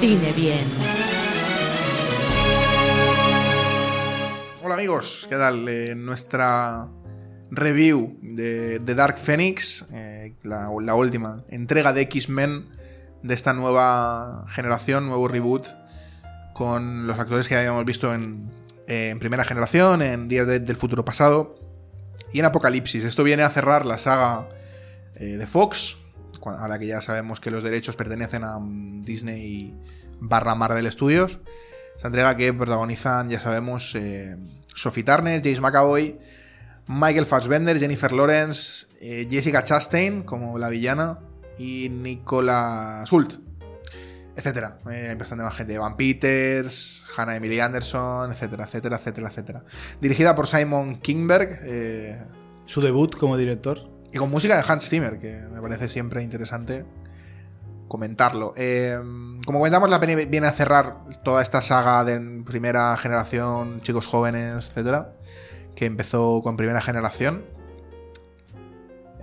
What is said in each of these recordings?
Cine Bien. Hola amigos, ¿qué tal? Eh, nuestra review de, de Dark Phoenix, eh, la, última entrega de X-Men de esta nueva generación, nuevo reboot, con los actores que habíamos visto en, primera generación, en Días de- del Futuro Pasado y en Apocalipsis. Esto viene a cerrar la saga eh, de Fox, ahora que ya sabemos que los derechos pertenecen a mm, Disney barra Marvel Studios. Esta entrega que protagonizan, ya sabemos, eh, Sophie Turner, James McAvoy, Michael Fassbender, Jennifer Lawrence, eh, Jessica Chastain como la villana y Nicola Sult, etcétera. Eh, hay bastante más gente. Van Peters, Hannah Emily Anderson, etcétera, etcétera, etcétera, etcétera. Dirigida por Simon Kingberg eh, Su debut como director. Y con música de Hans Zimmer, que me parece siempre interesante comentarlo. Eh, como comentamos, la peli viene a cerrar toda esta saga de primera generación, chicos jóvenes, etcétera, que empezó con primera generación.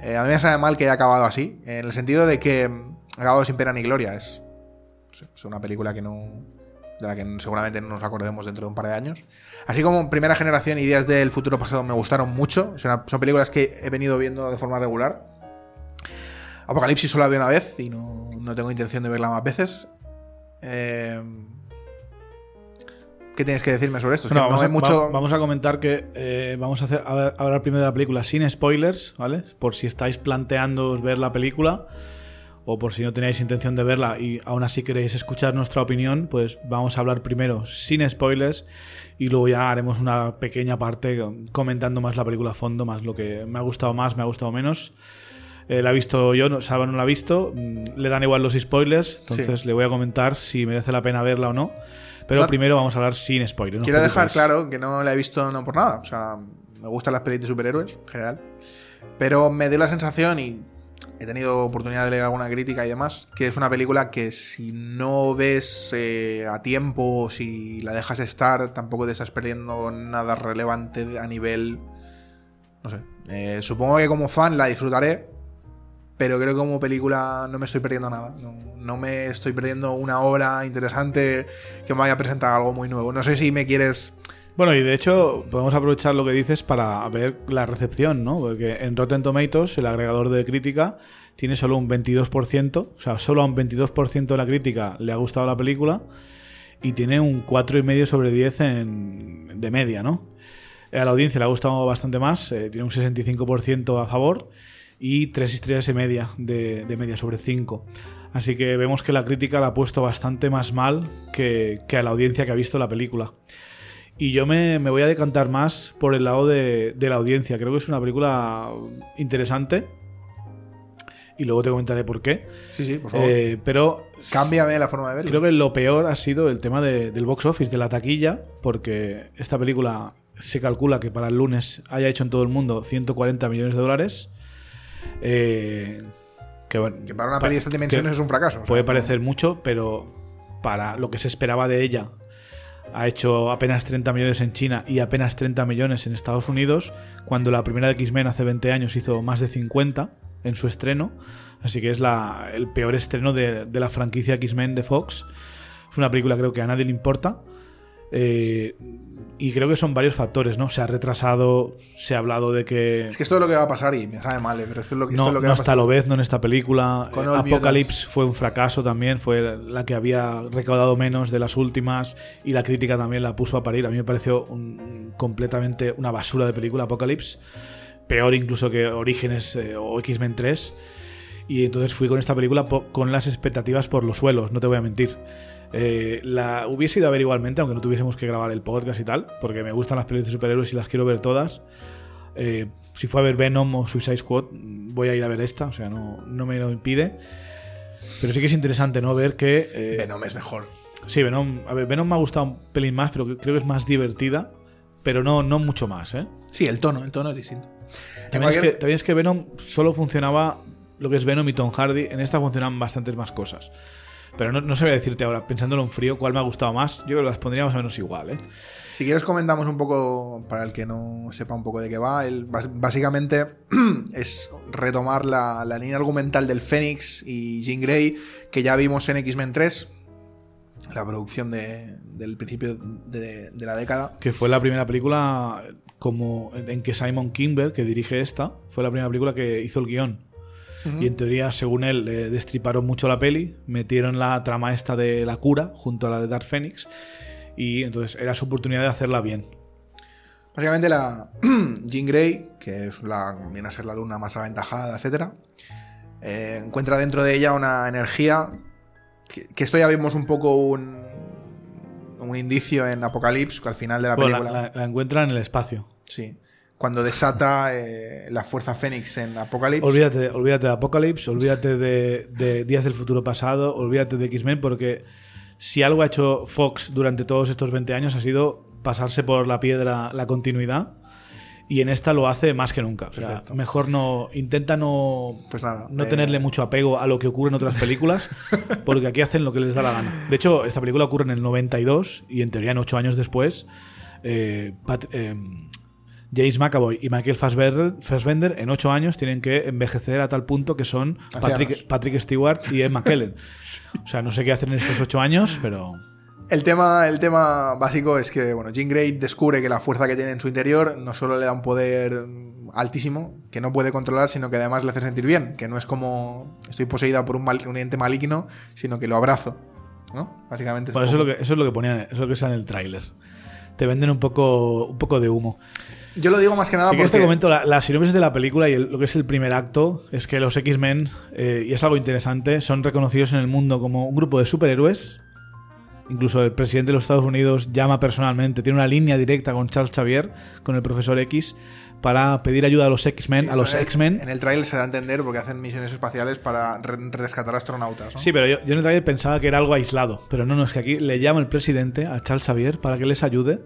Eh, a mí me sabe mal que haya acabado así, en el sentido de que ha acabado sin pena ni gloria. Es, es una película que no. De la que seguramente no nos acordemos dentro de un par de años. Así como Primera Generación y Días del Futuro Pasado me gustaron mucho. Son, son películas que he venido viendo de forma regular. Apocalipsis solo la vi una vez y no, no tengo intención de verla más veces. Eh, ¿Qué tienes que decirme sobre esto? Es que Bueno, no vamos, a, mucho. va- vamos a comentar que eh, vamos a, hacer, a a hablar primero de la película sin spoilers, ¿vale? Por si estáis planteándoos ver la película o por si no tenéis intención de verla y aún así queréis escuchar nuestra opinión, pues vamos a hablar primero sin spoilers y luego ya haremos una pequeña parte comentando más la película a fondo, más lo que me ha gustado más, me ha gustado menos. Eh, la he visto yo, no, Saba no la ha visto, mm, le dan igual los spoilers, entonces le voy a comentar si merece la pena verla o no. Pero No- primero vamos a hablar sin spoilers. Quiero dejar claro que no la he visto no por nada. O sea, me gustan las pelis de superhéroes en general. Pero me dio la sensación, y he tenido oportunidad de leer alguna crítica y demás, que es una película que si no ves eh, a tiempo, si la dejas estar, tampoco te estás perdiendo nada relevante a nivel. No sé. Eh, supongo que como fan la disfrutaré. Pero creo que como película no me estoy perdiendo nada. No me estoy perdiendo una obra interesante que me vaya a presentar algo muy nuevo. No sé si me quieres. Bueno, y de hecho, podemos aprovechar lo que dices para ver la recepción, ¿no? Porque en Rotten Tomatoes, el agregador de crítica, tiene solo un 22%, o sea, solo a un 22% de la crítica le ha gustado la película y tiene un 4,5 sobre 10 en, de media, ¿no? A la audiencia le ha gustado bastante más, eh, tiene un 65% a favor y 3 estrellas y media de, media sobre 5. Así que vemos que la crítica la ha puesto bastante más mal que a la audiencia que ha visto la película. Y yo me, me voy a decantar más por el lado de, de la audiencia. Creo que es una película interesante. Y luego te comentaré por qué. Sí, sí, por favor. Eh, pero Cámbiame la forma de verlo. creo que lo peor ha sido el tema de- del box office, de la taquilla, porque esta película se calcula que para el lunes haya hecho en todo el mundo 140 millones de dólares. Eh, que bueno, Que para una peli de estas dimensiones es un fracaso. o sea, puede no- parecer mucho, pero para lo que se esperaba de ella, ha hecho apenas 30 millones en China y apenas 30 millones en Estados Unidos, cuando la primera de X-Men hace 20 años hizo más de 50 en su estreno. Así que es la- el peor estreno de, de la franquicia X-Men de Fox. Es una película creo que a nadie le importa. Eh, y creo que son varios factores, ¿no? Se ha retrasado, se ha hablado de que... Es que esto es lo que va a pasar y me sabe mal, eh, pero es que es lo que, esto No, es lo que no va a pasar. Lobezno en esta película. Con Eh, Apocalypse fue un fracaso también. Fue la que había recaudado menos de las últimas. Y la crítica también la puso a parir. A mí me pareció un- completamente una basura de película, Apocalypse. Peor incluso que Orígenes eh, o X-Men 3. Y entonces fui con esta película con las expectativas por los suelos, no te voy a mentir. Eh, la hubiese ido a ver igualmente, aunque no tuviésemos que grabar el podcast y tal, porque me gustan las películas de superhéroes y las quiero ver todas. Eh, si fue a ver Venom o Suicide Squad, voy a ir a ver esta, o sea, no, no me lo impide. Pero sí que es interesante, ¿no? Ver que. eh, Venom es mejor. Sí, Venom, a ver, Venom me ha gustado un pelín más, pero creo que es más divertida. Pero no, no mucho más, ¿eh? Sí, el tono, el tono es distinto. También es, que, también es que Venom solo funcionaba lo que es Venom y Tom Hardy. En esta funcionan bastantes más cosas. Pero no, no sabría decirte ahora, pensándolo en frío, cuál me ha gustado más. Yo creo que las pondría más o menos igual, ¿eh? Si quieres comentamos un poco, para el que no sepa un poco de qué va, el, básicamente es retomar la, la línea argumental del Fénix y Jean Grey que ya vimos en X-Men 3, la producción de- del principio de, de la década. Que fue la primera película como en que Simon Kimber, que dirige esta, fue la primera película que hizo el guion. Y en teoría, según él, destriparon mucho la peli, metieron la trama esta de la cura junto a la de Dark Phoenix. Y entonces era su oportunidad de hacerla bien. Básicamente la Jean Grey, que es la, viene a ser la luna más aventajada, etc., encuentra dentro de ella una energía que, que esto ya vimos un poco un, un indicio en Apocalypse, que al final de la Bueno, película... la, la- la encuentra en el espacio. Sí. Cuando desata eh, la fuerza Fénix en Apocalypse. Olvídate, olvídate de Apocalypse, olvídate de, de Días del Futuro Pasado, olvídate de X-Men, porque si algo ha hecho Fox durante todos estos 20 años ha sido pasarse por la piedra la continuidad. Y en esta lo hace más que nunca. O sea, mejor no. Intenta no. Pues nada, No eh, tenerle mucho apego a lo que ocurre en otras películas, porque aquí hacen lo que les da la gana. De hecho, esta película ocurre en el 92 y en teoría en 8 años después, eh, Pat- eh, James McAvoy y Michael Fassbender, en 8 años tienen que envejecer a tal punto que son. Patrick, Patrick Stewart y Emma Kellen. O sea, no sé qué hacen en estos 8 años, pero... El tema, el tema básico es que bueno, Jean Grey descubre que la fuerza que tiene en su interior no solo le da un poder altísimo, que no puede controlar, sino que además le hace sentir bien, que no es como estoy poseída por un, mal- un ente maligno, sino que lo abrazo. ¿no? Básicamente Bueno, un eso es, lo que, eso es lo que ponían, eso es lo que está en el tráiler. Te venden un poco, un poco de humo. Yo lo digo más que nada Sí que porque... este momento, la, la sinopsis de la película y el- lo que es el primer acto es que los X-Men, eh, y es algo interesante, son reconocidos en el mundo como un grupo de superhéroes. Incluso el presidente de los Estados Unidos llama personalmente, tiene una línea directa con Charles Xavier, con el profesor X, para pedir ayuda a los X-Men, Sí, a los en el- X-Men. En el trailer se da a entender porque hacen misiones espaciales para re- rescatar astronautas. ¿no? Sí, pero yo, yo en el trailer pensaba que era algo aislado. Pero no, no, es que aquí le llama el presidente a Charles Xavier para que les ayude.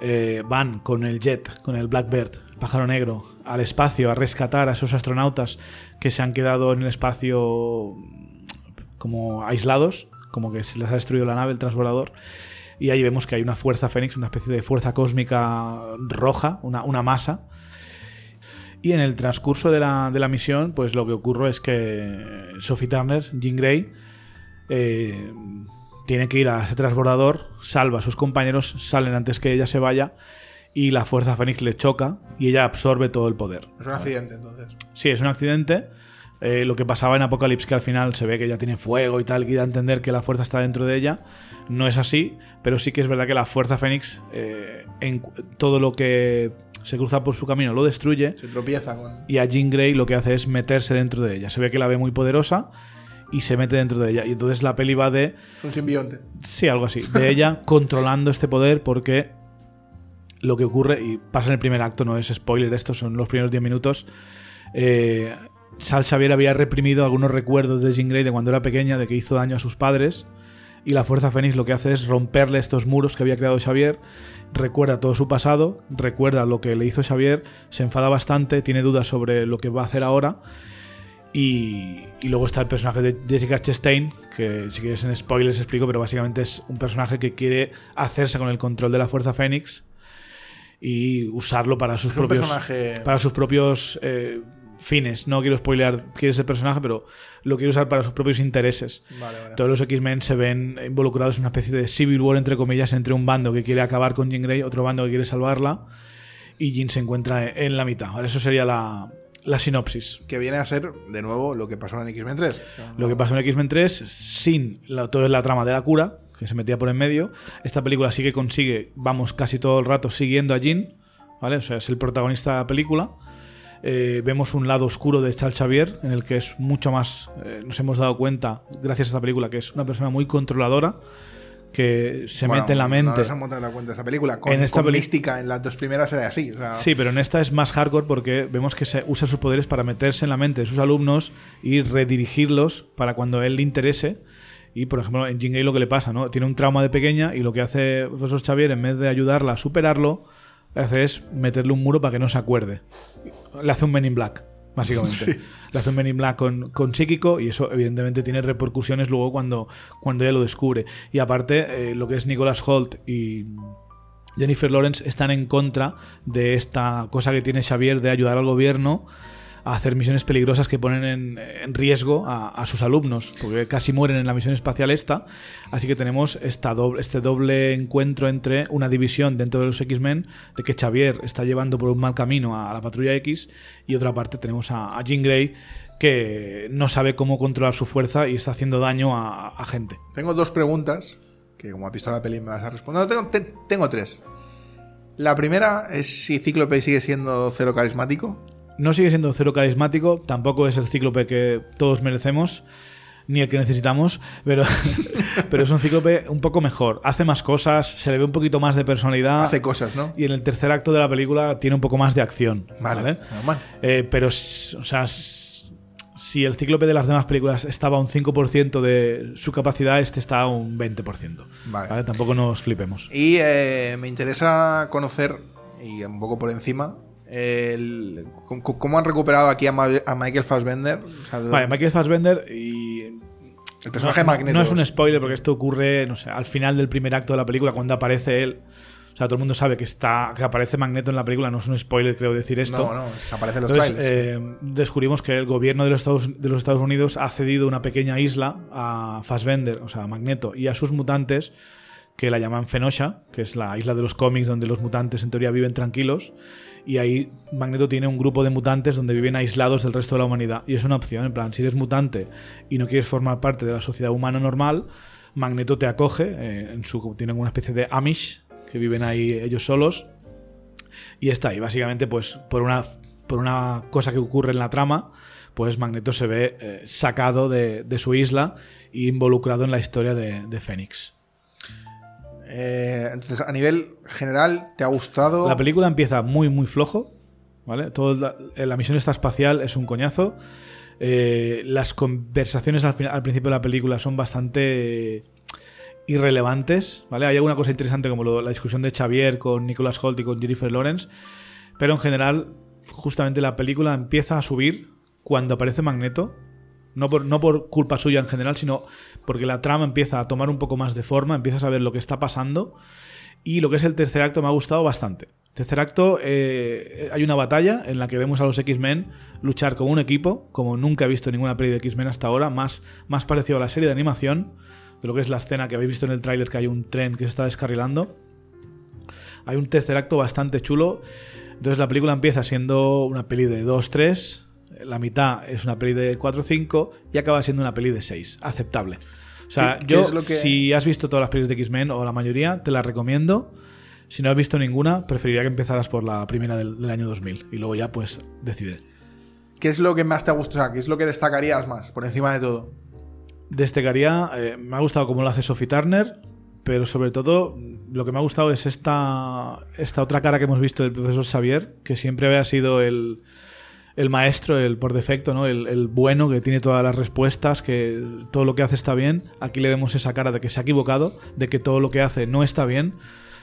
Eh, van con el jet, con el Blackbird, pájaro negro, al espacio a rescatar a esos astronautas que se han quedado en el espacio como aislados, como que se les ha destruido la nave, el transbordador. Y ahí vemos que hay una fuerza Fénix, una especie de fuerza cósmica roja, una, una masa. Y en el transcurso de la, de la misión, pues lo que ocurre es que Sophie Turner, Jean Grey, eh, tiene que ir a ese transbordador, salva a sus compañeros, salen antes que ella se vaya y la fuerza Fénix le choca y ella absorbe todo el poder. Es un accidente, entonces. Sí, es un accidente. Eh, lo que pasaba en Apocalypse, que al final se ve que ella tiene fuego y tal, que da a entender que la fuerza está dentro de ella. No es así, pero sí que es verdad que la fuerza Fénix, eh, en todo lo que se cruza por su camino, lo destruye. Se tropieza con... Y a Jean Grey lo que hace es meterse dentro de ella. Se ve que la ve muy poderosa y se mete dentro de ella. Y entonces la peli va de Es un simbionte. Sí, algo así. De ella controlando este poder porque lo que ocurre, y pasa en el primer acto, no es spoiler, estos son los primeros 10 minutos. Eh, Sal Xavier había reprimido algunos recuerdos de Jean Grey de cuando era pequeña, de que hizo daño a sus padres. Y la Fuerza Fénix lo que hace es romperle estos muros que había creado Xavier. Recuerda todo su pasado, recuerda lo que le hizo Xavier, se enfada bastante, tiene dudas sobre lo que va a hacer ahora. Y, y luego está el personaje de Jessica Chastain, que si quieres en spoilers explico, pero básicamente es un personaje que quiere hacerse con el control de la Fuerza Fénix y usarlo para sus Es propios personaje- para sus propios eh, fines. No quiero spoilear quién es el personaje, pero lo quiere usar para sus propios intereses. Vale, vale. Todos los X-Men se ven involucrados en una especie de civil war, entre comillas, entre un bando que quiere acabar con Jean Grey, otro bando que quiere salvarla, y Jean se encuentra en la mitad. Vale, Eso sería la, la sinopsis. Que viene a ser, de nuevo, lo que pasó en X-Men 3. O sea, Lo que pasó en X-Men 3, sin la, toda la trama de la cura, que se metía por en medio, esta película sí que consigue, vamos casi todo el rato siguiendo a Jean, ¿vale? O sea, es el protagonista de la película. eh, vemos un lado oscuro de Charles Xavier, en el que es mucho más, eh, nos hemos dado cuenta, gracias a esta película, que es una persona muy controladora, que se Bueno, mete en la No mente. nos hemos dado cuenta de esta película. Con, En esta con peli- mística, en las dos primeras era así. o sea, Sí, pero en esta es más hardcore porque vemos que se usa sus poderes para meterse en la mente de sus alumnos y redirigirlos para cuando a él le interese. Y, por ejemplo, en Jean Grey lo que le pasa, ¿no? Tiene un trauma de pequeña y lo que hace el profesor Xavier, en vez de ayudarla a superarlo, hace es meterle un muro para que no se acuerde. Le hace un Men in Black, básicamente. Le hace un Men in Black con, con psíquico y eso, evidentemente, tiene repercusiones luego cuando, cuando ella lo descubre. Y aparte, eh, lo que es Nicholas Holt y Jennifer Lawrence están en contra de esta cosa que tiene Xavier de ayudar al gobierno a hacer misiones peligrosas que ponen en, en riesgo a, sus alumnos, porque casi mueren en la misión espacial esta. Así que tenemos esta doble, este doble encuentro entre una división dentro de los X-Men, de que Xavier está llevando por un mal camino a la patrulla X, y otra parte tenemos a, a Jean Grey que no sabe cómo controlar su fuerza y está haciendo daño a, gente. Tengo dos preguntas que, como has visto la peli, me vas a responder. Tengo, te- tengo tres. La primera es si Cíclope sigue siendo cero carismático. No sigue siendo cero carismático, tampoco es el cíclope que todos merecemos, ni el que necesitamos, pero, pero es un cíclope un poco mejor. Hace más cosas, se le ve un poquito más de personalidad. Hace cosas, ¿no? Y en el tercer acto de la película tiene un poco más de acción. Vale, ¿vale? normal. Eh, pero, o sea, si el cíclope de las demás películas estaba a un 5% de su capacidad, este está a un 20%. Vale. ¿vale? Tampoco nos flipemos. Y eh, me interesa conocer, y un poco por encima, el- cómo, han recuperado aquí a, Ma- a Michael Fassbender. O sea, de- Vale, Michael Fassbender y el personaje no, de. No es un spoiler porque esto ocurre, no sé, al final del primer acto de la película, cuando aparece él. O sea, todo el mundo sabe que está que aparece Magneto en la película, no es un spoiler, creo decir esto. No, no, se los Entonces, trailers. eh, descubrimos que el gobierno de los, Estados, de los Estados Unidos ha cedido una pequeña isla a Fassbender, o sea, a Magneto, y a sus mutantes, que la llaman Fenosha, que es la isla de los cómics donde los mutantes en teoría viven tranquilos. Y ahí Magneto tiene un grupo de mutantes donde viven aislados del resto de la humanidad. Y es una opción, en plan, si eres mutante y no quieres formar parte de la sociedad humana normal, Magneto te acoge, eh, en su, tienen una especie de Amish, que viven ahí ellos solos, y está ahí. Básicamente, pues, por una, por una cosa que ocurre en la trama, pues Magneto se ve eh, sacado de, de su isla e involucrado en la historia de, de Fénix. Eh, entonces, a nivel general, ¿te ha gustado? La película empieza muy, muy flojo. ¿Vale? Todo la, la misión esta espacial es un coñazo. Eh, las conversaciones al, al principio de la película son bastante irrelevantes. ¿vale? Hay alguna cosa interesante como la discusión de Xavier con Nicholas Holt y con Jennifer Lawrence. Pero en general, justamente la película empieza a subir cuando aparece Magneto. No por, no por culpa suya en general, sino porque la trama empieza a tomar un poco más de forma, empiezas a ver lo que está pasando. Y lo que es el tercer acto me ha gustado bastante. Tercer acto, eh, hay una batalla en la que vemos a los X-Men luchar como un equipo, como nunca he visto ninguna peli de X-Men hasta ahora, más, más parecido a la serie de animación, de lo que es la escena que habéis visto en el tráiler, que hay un tren que se está descarrilando. Hay un tercer acto bastante chulo. Entonces la película empieza siendo una peli de 2-3, la mitad es una peli de 4-5 y acaba siendo una peli de 6. Aceptable. O sea, ¿Qué- qué yo, es lo que- si has visto todas las pelis de X-Men o la mayoría, te las recomiendo. Si no has visto ninguna, preferiría que empezaras por la primera del, del año 2000 y luego ya, pues, decide. ¿Qué es lo que más te ha gustado? O sea, ¿qué es lo que destacarías más, por encima de todo? Destacaría, eh, me ha gustado cómo lo hace Sophie Turner, pero sobre todo lo que me ha gustado es esta, esta otra cara que hemos visto del profesor Xavier, que siempre había sido el, el maestro, el por defecto, ¿no? El, el bueno que tiene todas las respuestas, que todo lo que hace está bien. Aquí le vemos esa cara de que se ha equivocado, de que todo lo que hace no está bien,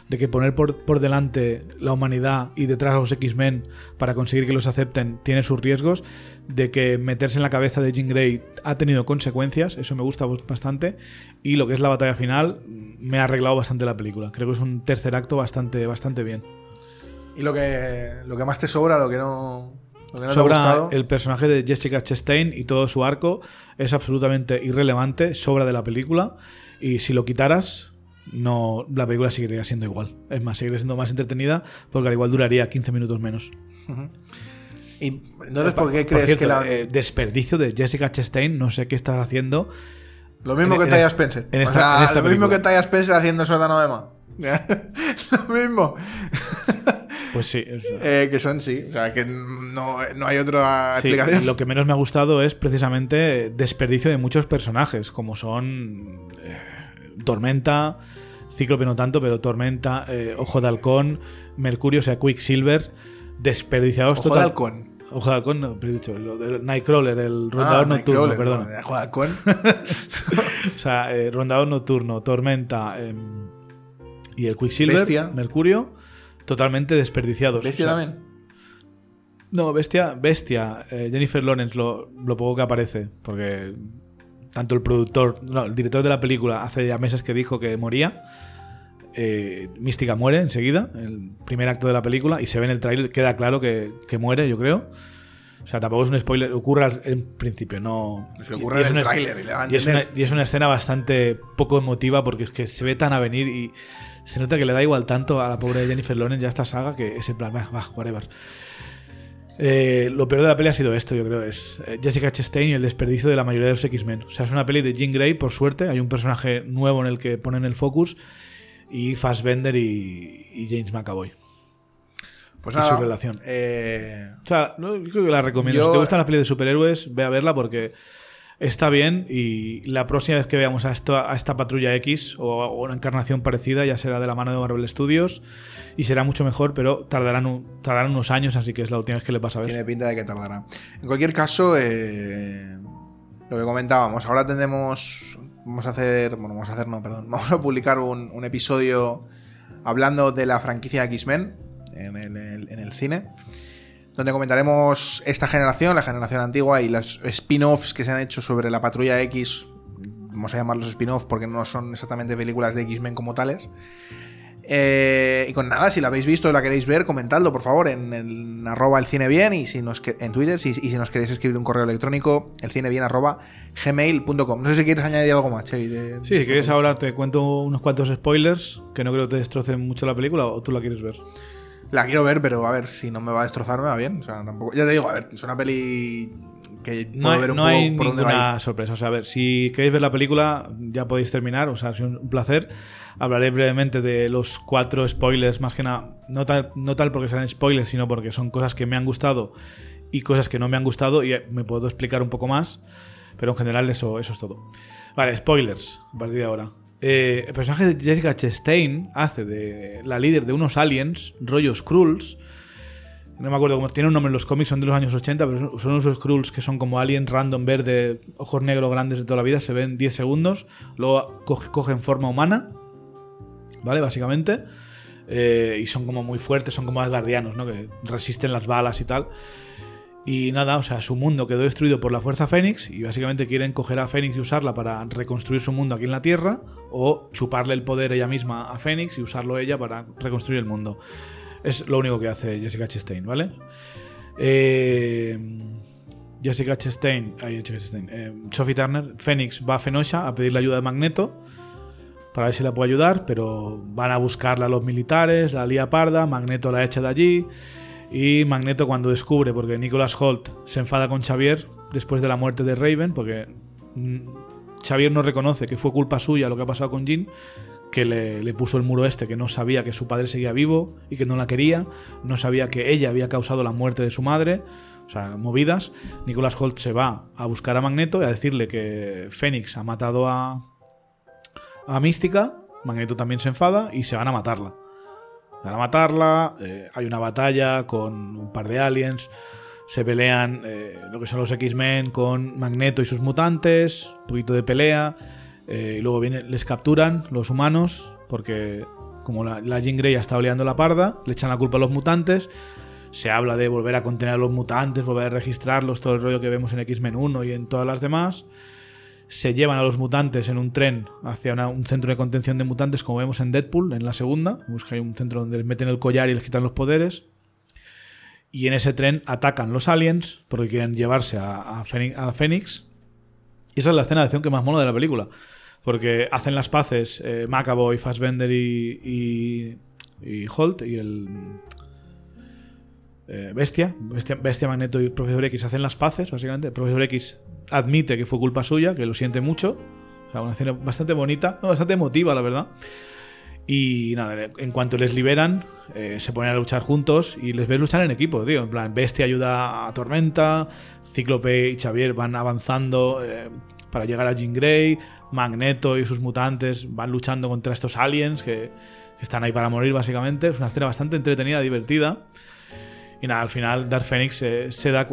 de que poner por, por delante la humanidad y detrás a los X-Men para conseguir que los acepten tiene sus riesgos, de que meterse en la cabeza de Jean Grey ha tenido consecuencias, eso me gusta bastante, y lo que es la batalla final me ha arreglado bastante la película. Creo que es un tercer acto bastante, bastante bien. Y lo que, lo que más te sobra, lo que no, no sobra el personaje de Jessica Chastain y todo su arco es absolutamente irrelevante, sobra de la película y si lo quitaras no la película seguiría siendo igual. Es más, seguiría siendo más entretenida porque al igual duraría 15 minutos menos. Y entonces, ¿por qué crees cierto, que la.? eh, desperdicio de Jessica Chastain, no sé qué estás haciendo. lo mismo en- que Taya Spencer. en o esta- sea, en esta lo mismo que Taya Spencer haciendo Sótano de Ma. lo mismo. Pues sí. Eh, que son sí, o sea, que no, no hay otra Sí, explicación. lo que menos me ha gustado es precisamente desperdicio de muchos personajes, como son eh, Tormenta, Cíclope no tanto, pero Tormenta, eh, Ojo de Halcón, Mercurio, o sea, Quicksilver, desperdiciados Ojo de halcón. Ojo de Halcón, no, pero he dicho, Nightcrawler, el rondador Ah, nocturno, Nightcrawler, perdón. no, Ojo de halcón. O sea, eh, rondador nocturno, Tormenta em, y el Quicksilver, Bestia. Mercurio, totalmente desperdiciados. Bestia O sea, también. No, Bestia, Bestia, eh, Jennifer Lawrence, lo, lo poco que aparece, porque tanto el productor, no, el director de la película hace ya meses que dijo que moría. Eh, Mística muere enseguida, el primer acto de la película, y se ve en el tráiler, queda claro que, que muere, yo creo. O sea, tampoco es un spoiler, ocurre en principio, no. Se ocurre y es en el tráiler y y es, una, entender. y es una escena bastante poco emotiva porque es que se ve tan a venir y se nota que le da igual tanto a la pobre Jennifer Lawrence ya esta saga que es en plan, va, va, whatever. Eh, lo peor de la peli ha sido esto, yo creo, es eh, Jessica Chastain y el desperdicio de la mayoría de los X-Men. O sea, es una peli de Jean Grey, por suerte, hay un personaje nuevo en el que ponen el focus y Fassbender y, y James McAvoy. Pues y nada. su relación. eh, O sea, yo creo que la recomiendo. Yo- Si te gustan las pelis de superhéroes, ve a verla porque está bien y la próxima vez que veamos a, esto, a esta patrulla X o, o una encarnación parecida ya será de la mano de Marvel Studios y será mucho mejor, pero tardarán, un- tardarán unos años, así que es la última vez que le pasa a ver. tiene pinta de que tardará. En cualquier caso, eh, lo que comentábamos, ahora tendremos. Vamos a hacer. Bueno, vamos a hacer, no, perdón. Vamos a publicar un, un episodio hablando de la franquicia X-Men en el, en- en el cine. Donde comentaremos esta generación, la generación antigua y los spin-offs que se han hecho sobre la patrulla X. Vamos a llamarlos spin-off porque no son exactamente películas de X-Men como tales. Eh, y con nada, si la habéis visto o la queréis ver, comentadlo por favor en, el arroba el cine bien y si nos en Twitter si- y si nos queréis escribir un correo electrónico el cine bien arroba gmail.com. No sé si quieres añadir algo más, Chevy. de- Sí, si quieres ahora te cuento unos cuantos spoilers que no creo que te destrocen mucho la película o tú la quieres ver. La quiero ver, pero a ver si no me va a destrozar, me va bien. O sea, tampoco. Ya te digo, a ver, es una peli que puedo No hay, ver un no poco hay por dónde va a ir. ninguna sorpresa. O sea, a ver, si queréis ver la película, ya podéis terminar. O sea, ha sido un placer. Hablaré brevemente de los cuatro spoilers, más que nada. No tal, no tal porque sean spoilers, sino porque son cosas que me han gustado y cosas que no me han gustado y me puedo explicar un poco más. Pero en general, eso, eso es todo. Vale, spoilers, a partir de ahora. Eh, el personaje de Jessica Chastain hace de la líder de unos aliens, rollos Skrulls. No me acuerdo cómo tiene un nombre en los cómics, son de los años 80, pero son- unos Skrulls que son como aliens random verde, ojos negros grandes de toda la vida, se ven 10 segundos, luego co- cogen forma humana, ¿vale? Básicamente. Eh, y son como muy fuertes, son como asgardianos, ¿no? Que resisten las balas y tal. Y nada, o sea, su mundo quedó destruido por la fuerza Fénix y básicamente quieren coger a Fénix y usarla para reconstruir su mundo aquí en la Tierra o chuparle el poder ella misma a Fénix y usarlo ella para reconstruir el mundo. Es lo único que hace Jessica Chastain, ¿vale? Eh, Jessica Chastain, ay, Jessica eh, Sophie Turner, Fénix va a Fenosha a pedirle ayuda de Magneto para ver si la puede ayudar, pero van a buscarla los militares, la lía parda, Magneto la echa de allí y Magneto cuando descubre, porque Nicholas Holt se enfada con Xavier después de la muerte de Raven, porque mm, Xavier no reconoce que fue culpa suya lo que ha pasado con Jean, que le, puso el muro este, que no sabía que su padre seguía vivo y que no la quería, no sabía que ella había causado la muerte de su madre, o sea, movidas. Nicholas Holt se va a buscar a Magneto y a decirle que Fénix ha matado a, a Mística, Magneto también se enfada y se van a matarla. Van a matarla, eh, hay una batalla con un par de aliens, se pelean eh, lo que son los X-Men con Magneto y sus mutantes, un poquito de pelea, eh, y luego viene, les capturan los humanos, porque como la, la Jean Grey ha estado liando la parda, le echan la culpa a los mutantes, se habla de volver a contener a los mutantes, volver a registrarlos, todo el rollo que vemos en X-Men 1 y en todas las demás se llevan a los mutantes en un tren hacia un centro de contención de mutantes, como vemos en Deadpool, en la segunda. Vemos que hay un centro donde les meten el collar y les quitan los poderes. Y en ese tren atacan los aliens porque quieren llevarse a, a Fénix. Y esa es la escena de acción que más mola de la película. Porque hacen las paces eh, Macaboy, Fassbender y, y, y Holt y el eh, Bestia, Bestia, Bestia, Magneto y Profesor X hacen las paces, básicamente. Profesor X admite que fue culpa suya, que lo siente mucho. O sea, una escena bastante bonita, bastante emotiva, la verdad. Y nada, en cuanto les liberan, eh, se ponen a luchar juntos y les ves luchar en equipo, tío. En plan, Bestia ayuda a Tormenta, Cíclope y Xavier van avanzando eh, para llegar a Jean Grey, Magneto y sus mutantes van luchando contra estos aliens que, están ahí para morir, básicamente. Es una escena bastante entretenida, divertida. Y nada, al final Dark Phoenix eh, se da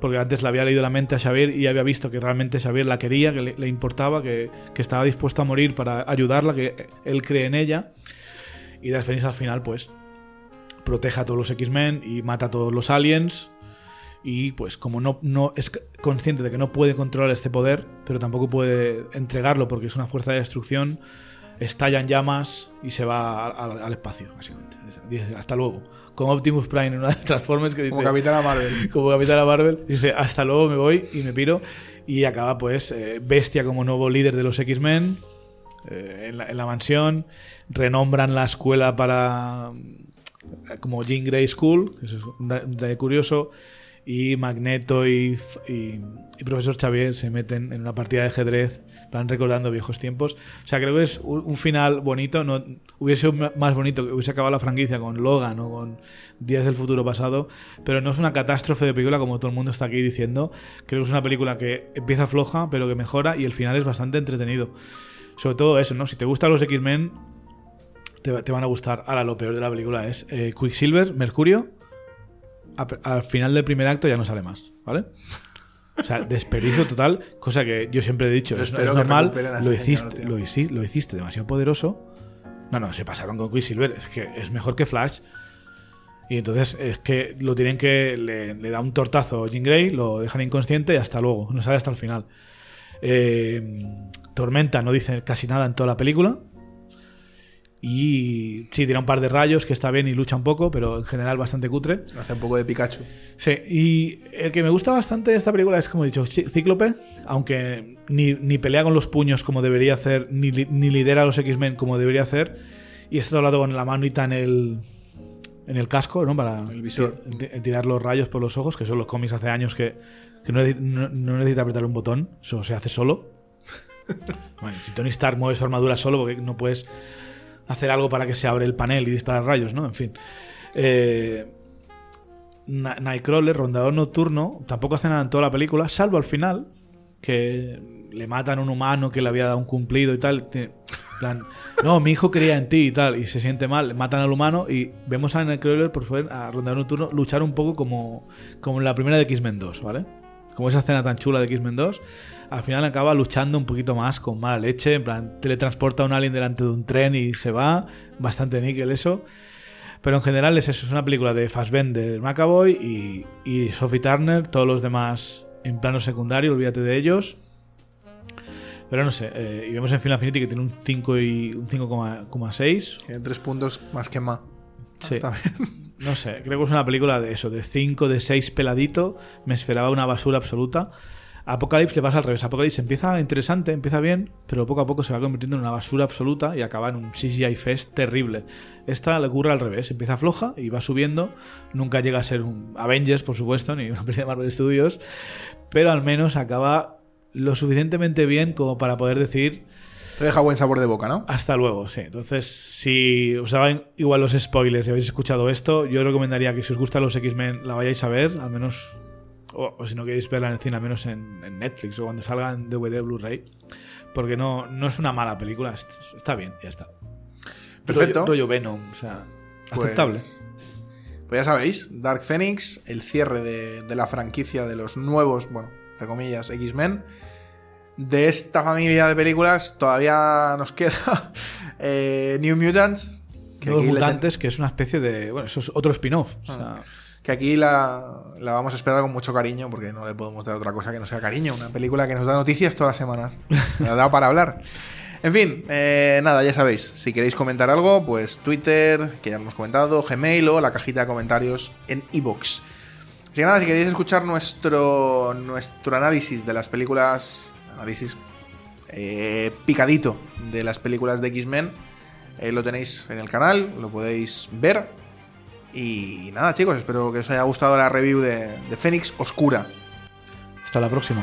porque antes le había leído la mente a Xavier y había visto que realmente Xavier la quería, que le, importaba, que, que estaba dispuesto a morir para ayudarla, que él cree en ella. Y Dark Phoenix al final, pues, protege a todos los X-Men y mata a todos los aliens. Y pues como no, no es consciente de que no puede controlar este poder, pero tampoco puede entregarlo porque es una fuerza de destrucción, estalla en llamas y se va a- a- al espacio, básicamente. Dice, hasta luego. Como Optimus Prime en una de las Transformers que dice... Como Capitana Marvel. como Capitana Marvel, dice hasta luego, me voy y me piro. Y acaba pues eh, Bestia como nuevo líder de los X-Men eh, en, la, en la mansión. Renombran la escuela para eh, como Jean Grey School, que eso es un da- un detalle curioso. Y Magneto y, y- Profesor Xavier se meten en una partida de ajedrez, van recordando viejos tiempos. O sea, creo que es un, final bonito. No, hubiese sido más bonito que hubiese acabado la franquicia con Logan o con Días del Futuro Pasado, pero no es una catástrofe de película como todo el mundo está aquí diciendo. Creo que es una película que empieza floja, pero que mejora y el final es bastante entretenido. Sobre todo eso, ¿no? Si te gustan los X-Men, te, te van a gustar. Ahora, lo peor de la película es eh, Quicksilver, Mercurio. A- al final del primer acto ya no sale más, ¿vale? O sea, desperdicio total, cosa que yo siempre he dicho, Yo es, normal, lo hiciste, lo, hici- lo hiciste demasiado poderoso. No, no, se pasaron con Quicksilver, es que es mejor que Flash. Y entonces es que lo tienen que. Le, le da un tortazo Jean Grey, lo dejan inconsciente y hasta luego, no sale hasta el final. Eh, Tormenta no dice casi nada en toda la película. Y sí, tira un par de rayos que está bien y lucha un poco, pero en general bastante cutre. Hace un poco de Pikachu. Sí, y el que me gusta bastante de esta película es, como he dicho, Cí- Cíclope, aunque ni, ni pelea con los puños como debería hacer, ni, ni lidera a los X-Men como debería hacer, y está todo el rato con la manita en el, en el casco, ¿no? Para El visor. tirar los rayos por los ojos, que son los cómics hace años que, que no, no- no necesita apretar un botón, eso se hace solo. Bueno, si Tony Stark mueve su armadura solo, porque no puedes hacer algo para que se abre el panel y disparar rayos, ¿no? En fin. Eh, Nightcrawler, rondador nocturno, tampoco hace nada en toda la película, salvo al final, que le matan a un humano que le había dado un cumplido y tal. Plan, no, mi hijo creía en ti y tal, y se siente mal, matan al humano y vemos a Nightcrawler, por favor, a rondador nocturno, luchar un poco como, como en la primera de X-Men 2, ¿vale? Como esa escena tan chula de X-Men 2. Al final acaba luchando un poquito más con mala leche, en plan, teletransporta a un alien delante de un tren y se va, bastante níquel eso. Pero en general es eso, es una película de Fassbender, McAvoy y, y Sophie Turner, todos los demás en plano secundario, olvídate de ellos. Pero no sé, eh, y vemos en Final Affinity que tiene un 5 y un 5,6. Tiene tres puntos más que más. Sí. No sé, creo que es una película de eso, de 5, de 6 peladito. Me esperaba una basura absoluta. Apocalypse le pasa al revés. Apocalypse empieza interesante, empieza bien, pero poco a poco se va convirtiendo en una basura absoluta y acaba en un CGI Fest terrible. Esta le ocurre al revés, empieza floja y va subiendo. Nunca llega a ser un Avengers, por supuesto, ni una película de Marvel Studios, pero al menos acaba lo suficientemente bien como para poder decir Te deja buen sabor de boca, ¿no? hasta luego, sí. Entonces, si os daban igual los spoilers y habéis escuchado esto, yo recomendaría que si os gustan los X-Men la vayáis a ver, al menos, o, o si no queréis verla en el cine, al menos en, en Netflix o cuando salga en DVD Blu-ray, porque no, no es una mala película, est- está bien, ya está. Perfecto. Rollo, rollo Venom, o sea, Pues- aceptable. Pues ya sabéis, Dark Phoenix, el cierre de, de la franquicia de los nuevos, bueno, entre comillas, X-Men. De esta familia de películas todavía nos queda eh, New Mutants. Que Nuevos Mutantes, es una especie de. Bueno, eso es otro spin-off. o sea, que aquí la, la vamos a esperar con mucho cariño porque no le podemos dar otra cosa que no sea cariño. Una película que nos da noticias todas las semanas. Me da para hablar. En fin, eh, nada, ya sabéis. Si queréis comentar algo, pues Twitter, que ya hemos comentado, Gmail o la cajita de comentarios en iBox. Así que nada, si queréis escuchar nuestro, nuestro análisis de las películas, análisis eh, picadito de las películas de X-Men, eh, lo tenéis en el canal, lo podéis ver. Y nada, chicos, espero que os haya gustado la review de, Fénix Oscura. hasta la próxima.